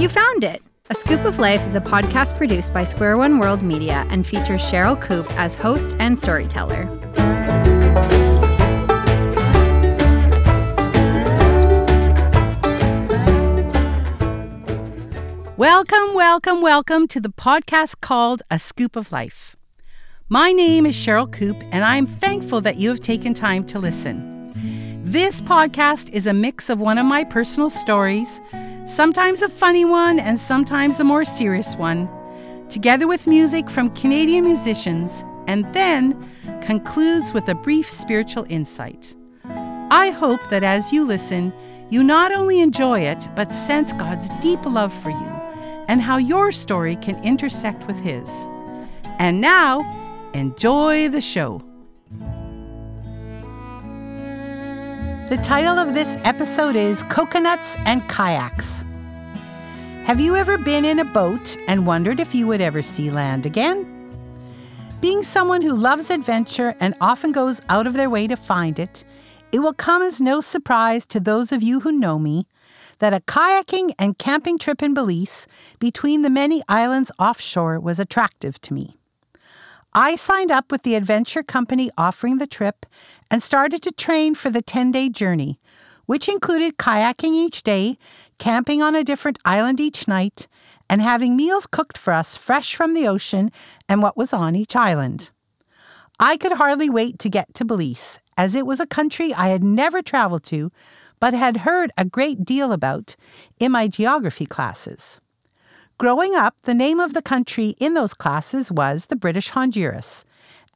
You found it! A Skoop of Life is a podcast produced by Square One World Media and features Cheryl Koop as host and storyteller. Welcome, welcome, welcome to the podcast called A Skoop of Life. My name is Cheryl Koop, and I'm thankful that you have taken time to listen. This podcast is a mix of one of my personal stories sometimes a funny one and sometimes a more serious one, together with music from Canadian musicians, and then concludes with a brief spiritual insight. I hope that as you listen, you not only enjoy it, but sense God's deep love for you and how your story can intersect with His. And now, enjoy the show. The title of this episode is Coconuts and Kayaks. Have you ever been in a boat and wondered if you would ever see land again? Being someone who loves adventure and often goes out of their way to find it, it will come as no surprise to those of you who know me that a kayaking and camping trip in Belize between the many islands offshore was attractive to me. I signed up with the adventure company offering the trip and started to train for the 10 day journey, which included kayaking each day, camping on a different island each night, and having meals cooked for us fresh from the ocean and what was on each island. I could hardly wait to get to Belize, as it was a country I had never traveled to, but had heard a great deal about in my geography classes. Growing up, the name of the country in those classes was the British Honduras,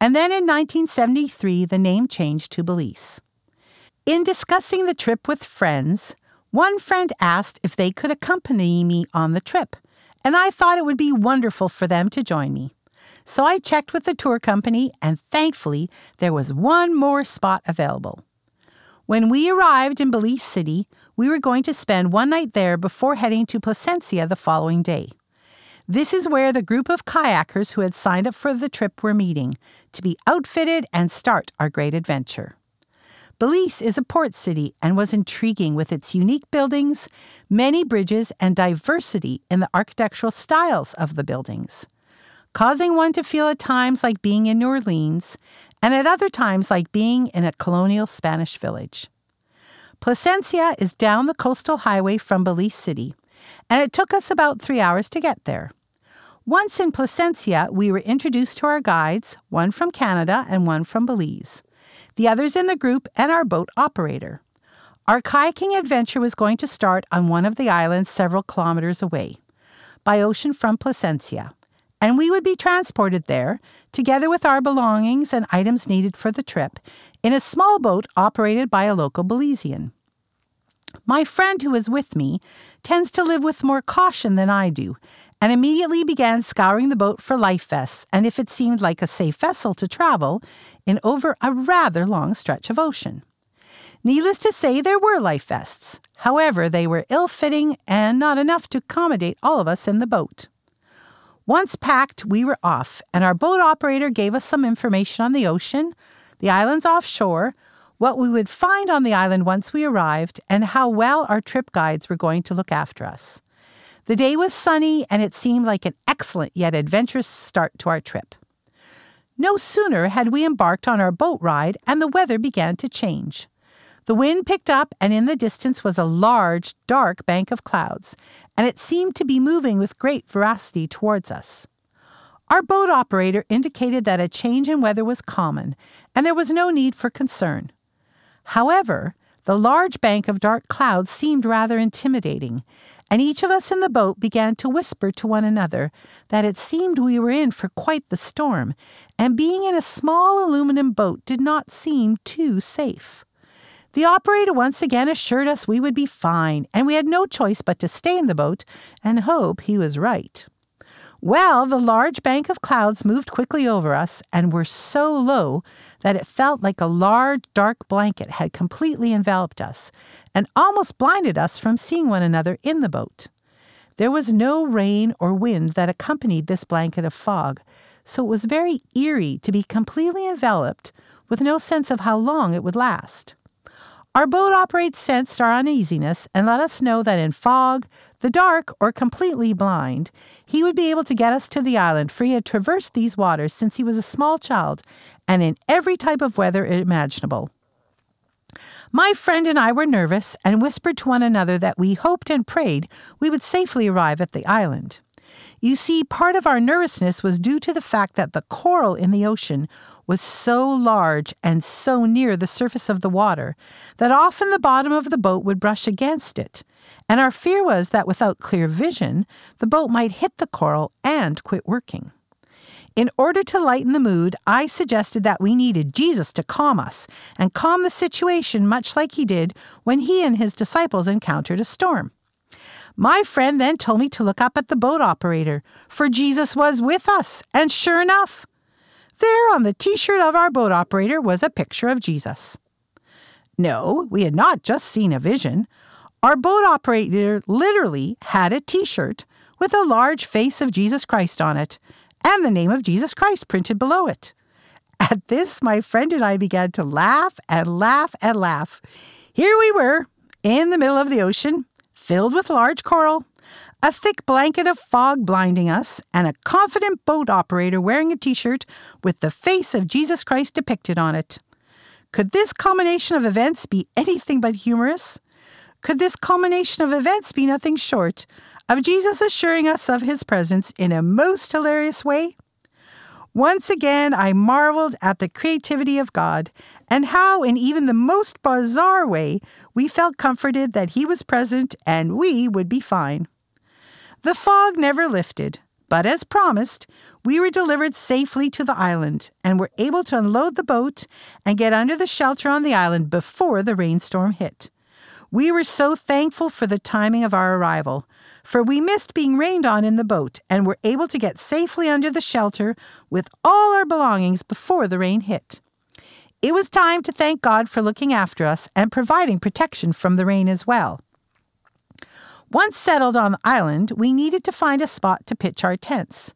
and then in 1973, the name changed to Belize. In discussing the trip with friends, one friend asked if they could accompany me on the trip, and I thought it would be wonderful for them to join me. So I checked with the tour company, and thankfully, there was one more spot available. When we arrived in Belize City, we were going to spend one night there before heading to Placencia the following day. This is where the group of kayakers who had signed up for the trip were meeting to be outfitted and start our great adventure. Belize is a port city and was intriguing with its unique buildings, many bridges, and diversity in the architectural styles of the buildings, causing one to feel at times like being in New Orleans and at other times like being in a colonial Spanish village. Placencia is down the coastal highway from Belize City and it took us about three hours to get there. Once in Placencia, we were introduced to our guides, one from Canada and one from Belize, the others in the group, and our boat operator. Our kayaking adventure was going to start on one of the islands several kilometers away, by ocean from Placencia, and we would be transported there, together with our belongings and items needed for the trip, in a small boat operated by a local Belizean. My friend who was with me tends to live with more caution than I do, and immediately began scouring the boat for life vests and if it seemed like a safe vessel to travel in over a rather long stretch of ocean. Needless to say, there were life vests. However, they were ill fitting and not enough to accommodate all of us in the boat. Once packed, we were off, and our boat operator gave us some information on the ocean, the islands offshore, what we would find on the island once we arrived, and how well our trip guides were going to look after us. The day was sunny, and it seemed like an excellent yet adventurous start to our trip. No sooner had we embarked on our boat ride, and the weather began to change. The wind picked up, and in the distance was a large, dark bank of clouds, and it seemed to be moving with great veracity towards us. Our boat operator indicated that a change in weather was common, and there was no need for concern. However, the large bank of dark clouds seemed rather intimidating, and each of us in the boat began to whisper to one another that it seemed we were in for quite the storm, and being in a small aluminum boat did not seem too safe. The operator once again assured us we would be fine, and we had no choice but to stay in the boat and hope he was right. Well, the large bank of clouds moved quickly over us and were so low that it felt like a large dark blanket had completely enveloped us and almost blinded us from seeing one another in the boat. There was no rain or wind that accompanied this blanket of fog, so it was very eerie to be completely enveloped with no sense of how long it would last. Our boat operator sensed our uneasiness and let us know that in fog, the dark, or completely blind, he would be able to get us to the island, for he had traversed these waters since he was a small child and in every type of weather imaginable. My friend and I were nervous and whispered to one another that we hoped and prayed we would safely arrive at the island. You see, part of our nervousness was due to the fact that the coral in the ocean was so large and so near the surface of the water that often the bottom of the boat would brush against it. And our fear was that without clear vision, the boat might hit the coral and quit working. In order to lighten the mood, I suggested that we needed Jesus to calm us and calm the situation much like he did when he and his disciples encountered a storm. My friend then told me to look up at the boat operator, for Jesus was with us, and sure enough, there on the t shirt of our boat operator was a picture of Jesus. No, we had not just seen a vision. Our boat operator literally had a t shirt with a large face of Jesus Christ on it, and the name of Jesus Christ printed below it. At this, my friend and I began to laugh and laugh and laugh. Here we were, in the middle of the ocean, filled with large coral, a thick blanket of fog blinding us, and a confident boat operator wearing a t shirt with the face of Jesus Christ depicted on it. Could this combination of events be anything but humorous? Could this culmination of events be nothing short of Jesus assuring us of his presence in a most hilarious way? Once again, I marveled at the creativity of God and how, in even the most bizarre way, we felt comforted that he was present and we would be fine. The fog never lifted, but as promised, we were delivered safely to the island and were able to unload the boat and get under the shelter on the island before the rainstorm hit. We were so thankful for the timing of our arrival, for we missed being rained on in the boat and were able to get safely under the shelter with all our belongings before the rain hit. It was time to thank God for looking after us and providing protection from the rain as well. Once settled on the island, we needed to find a spot to pitch our tents.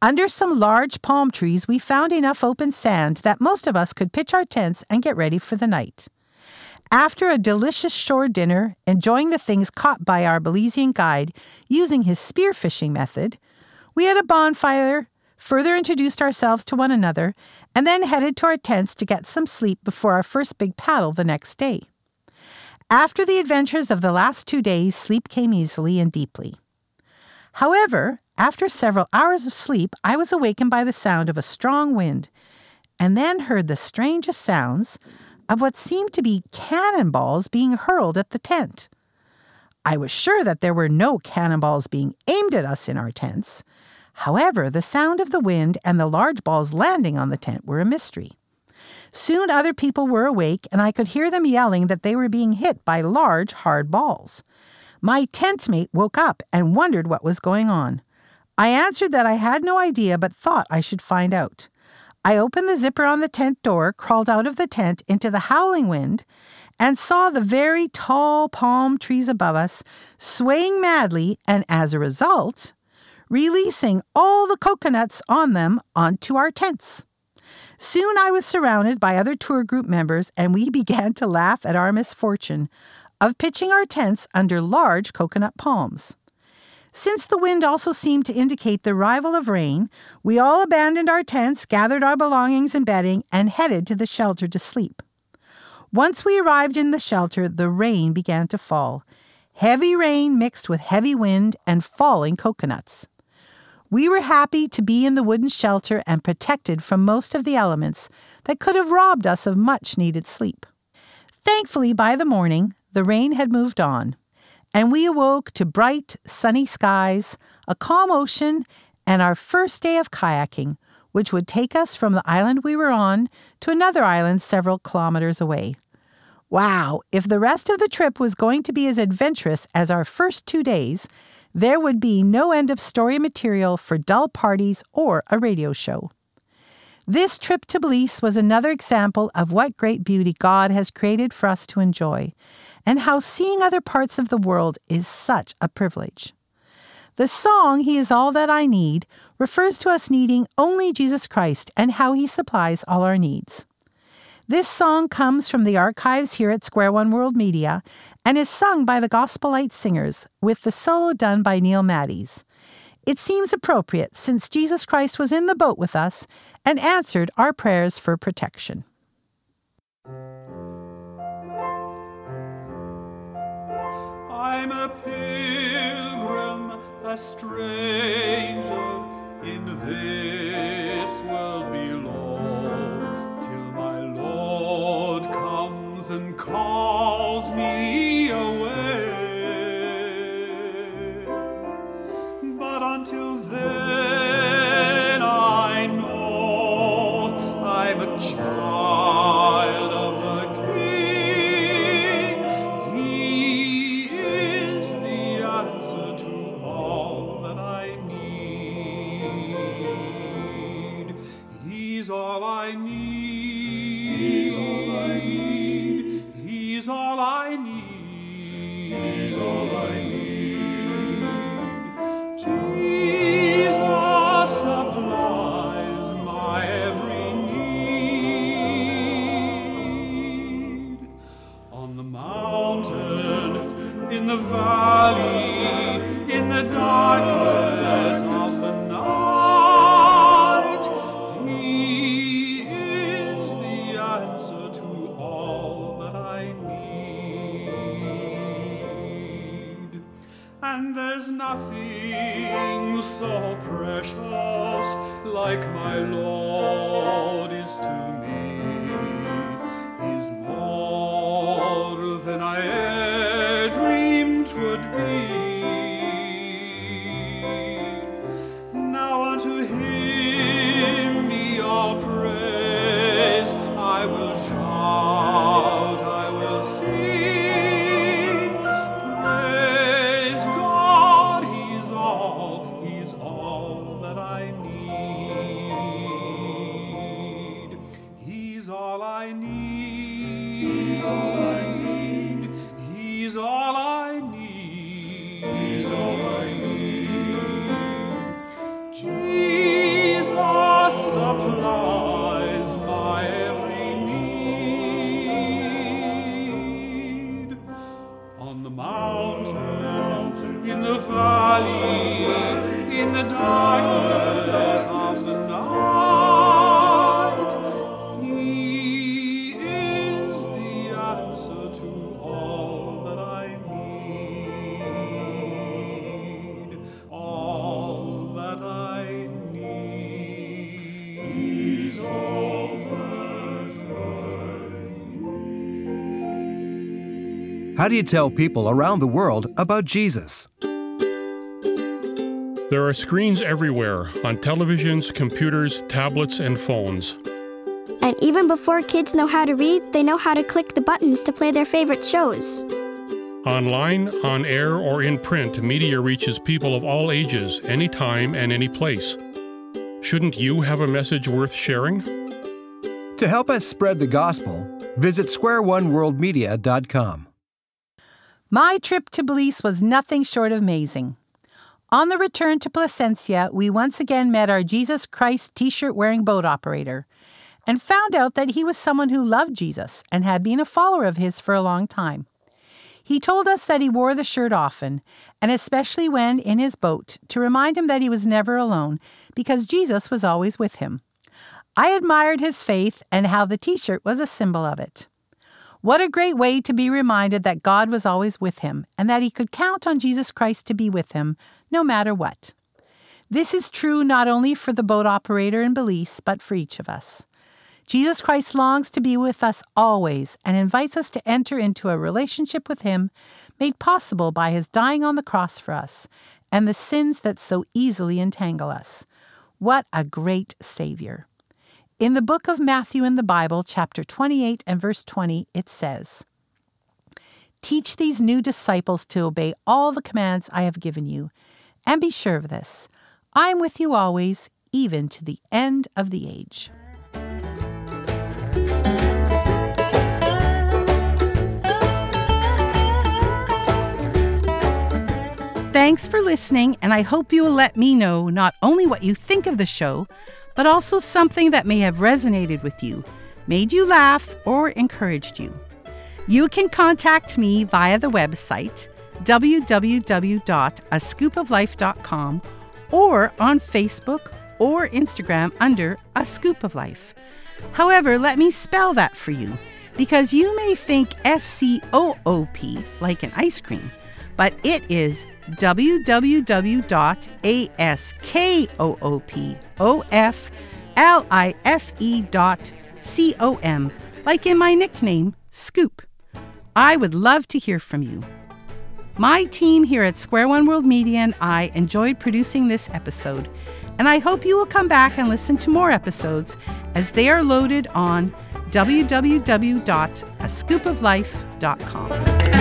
Under some large palm trees, we found enough open sand that most of us could pitch our tents and get ready for the night. After a delicious shore dinner, enjoying the things caught by our Belizean guide using his spearfishing method, we had a bonfire, further introduced ourselves to one another, and then headed to our tents to get some sleep before our first big paddle the next day. After the adventures of the last two days, sleep came easily and deeply. However, after several hours of sleep, I was awakened by the sound of a strong wind, and then heard the strangest sounds of what seemed to be cannonballs being hurled at the tent. I was sure that there were no cannonballs being aimed at us in our tents. However, the sound of the wind and the large balls landing on the tent were a mystery. Soon other people were awake, and I could hear them yelling that they were being hit by large, hard balls. My tent mate woke up and wondered what was going on. I answered that I had no idea but thought I should find out. I opened the zipper on the tent door, crawled out of the tent into the howling wind, and saw the very tall palm trees above us swaying madly, and as a result, releasing all the coconuts on them onto our tents. Soon I was surrounded by other tour group members, and we began to laugh at our misfortune of pitching our tents under large coconut palms. Since the wind also seemed to indicate the arrival of rain, we all abandoned our tents, gathered our belongings and bedding, and headed to the shelter to sleep. Once we arrived in the shelter, the rain began to fall. Heavy rain mixed with heavy wind and falling coconuts. We were happy to be in the wooden shelter and protected from most of the elements that could have robbed us of much needed sleep. Thankfully, by the morning, the rain had moved on and we awoke to bright, sunny skies, a calm ocean, and our first day of kayaking, which would take us from the island we were on to another island several kilometers away. Wow, if the rest of the trip was going to be as adventurous as our first two days, there would be no end of story material for dull parties or a radio show. This trip to Belize was another example of what great beauty God has created for us to enjoy, and how seeing other parts of the world is such a privilege. The song, He is All That I Need, refers to us needing only Jesus Christ and how He supplies all our needs. This song comes from the archives here at Square One World Media and is sung by the Gospel Light Singers with the solo done by Neil Maddies. It seems appropriate since Jesus Christ was in the boat with us and answered our prayers for protection. I'm a pilgrim, a stranger in He's all I need. He's all I need. He's all I need. He's all I need. Like my How do you tell people around the world about Jesus? There are screens everywhere on televisions, computers, tablets, and phones. And even before kids know how to read, they know how to click the buttons to play their favorite shows. Online, on air, or in print, media reaches people of all ages, anytime, and any place. Shouldn't you have a message worth sharing? To help us spread the gospel, visit squareoneworldmedia.com. My trip to Belize was nothing short of amazing. On the return to Placencia, we once again met our Jesus Christ t shirt wearing boat operator and found out that he was someone who loved Jesus and had been a follower of his for a long time. He told us that he wore the shirt often, and especially when in his boat, to remind him that he was never alone because Jesus was always with him. I admired his faith and how the t shirt was a symbol of it. What a great way to be reminded that God was always with him and that he could count on Jesus Christ to be with him no matter what. This is true not only for the boat operator in Belize, but for each of us. Jesus Christ longs to be with us always and invites us to enter into a relationship with him made possible by his dying on the cross for us and the sins that so easily entangle us. What a great Savior! In the book of Matthew in the Bible, chapter 28 and verse 20, it says, Teach these new disciples to obey all the commands I have given you, and be sure of this I am with you always, even to the end of the age. Thanks for listening, and I hope you will let me know not only what you think of the show, but also something that may have resonated with you. made you laugh, or encouraged you. You can contact me via the website www.askoopoflife.com or on Facebook or Instagram under A Skoop of Life. However, let me spell that for you because you may think S C O O P like an ice cream, but it is www.askoopoflife.com, like in my nickname, Skoop. I would love to hear from you. My team here at Square One World Media and I enjoyed producing this episode, and I hope you will come back and listen to more episodes as they are loaded on www.askoopoflife.com.